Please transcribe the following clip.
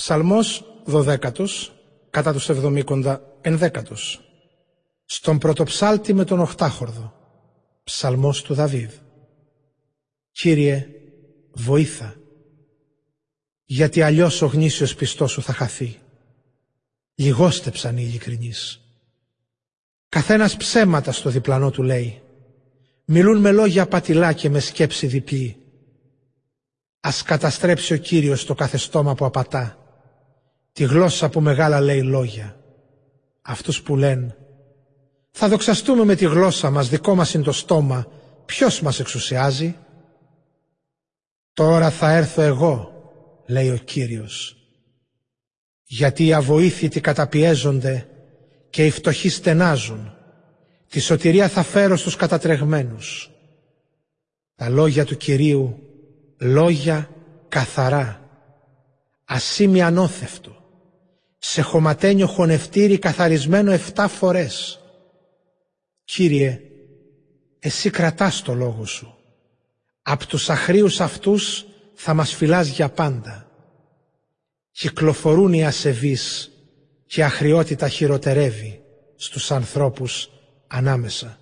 Ψαλμός δωδέκατος, κατά τους εβδομήκοντα ενδέκατος. Στον πρωτοψάλτη με τον οχτάχορδο. Ψαλμός του Δαβίδ. Κύριε, βοήθα, γιατί αλλιώς ο γνήσιος πιστός σου θα χαθεί. Λιγόστεψαν οι ειλικρινείς. Καθένας ψέματα στο διπλανό του λέει. Μιλούν με λόγια πατηλά και με σκέψη διπλή. Ας καταστρέψει ο Κύριος το κάθε στόμα που απατά. Τη γλώσσα που μεγάλα λέει λόγια. Αυτούς που λένε «Θα δοξαστούμε με τη γλώσσα μας, δικό μας είναι το στόμα, ποιος μας εξουσιάζει» «Τώρα θα έρθω εγώ», λέει ο Κύριος, «γιατί οι αβοήθητοι καταπιέζονται και οι φτωχοί στενάζουν. Τη σωτηρία θα φέρω στους κατατρεγμένους». Τα λόγια του Κυρίου, λόγια καθαρά, ασήμι ανώθευτο, σε χωματένιο χωνευτήρι καθαρισμένο εφτά φορές. Κύριε, εσύ κρατάς το λόγο σου. Απ' τους αχρίους αυτούς θα μας φυλάς για πάντα. Κυκλοφορούν οι ασεβείς και η αχριότητα χειροτερεύει στους ανθρώπους ανάμεσα.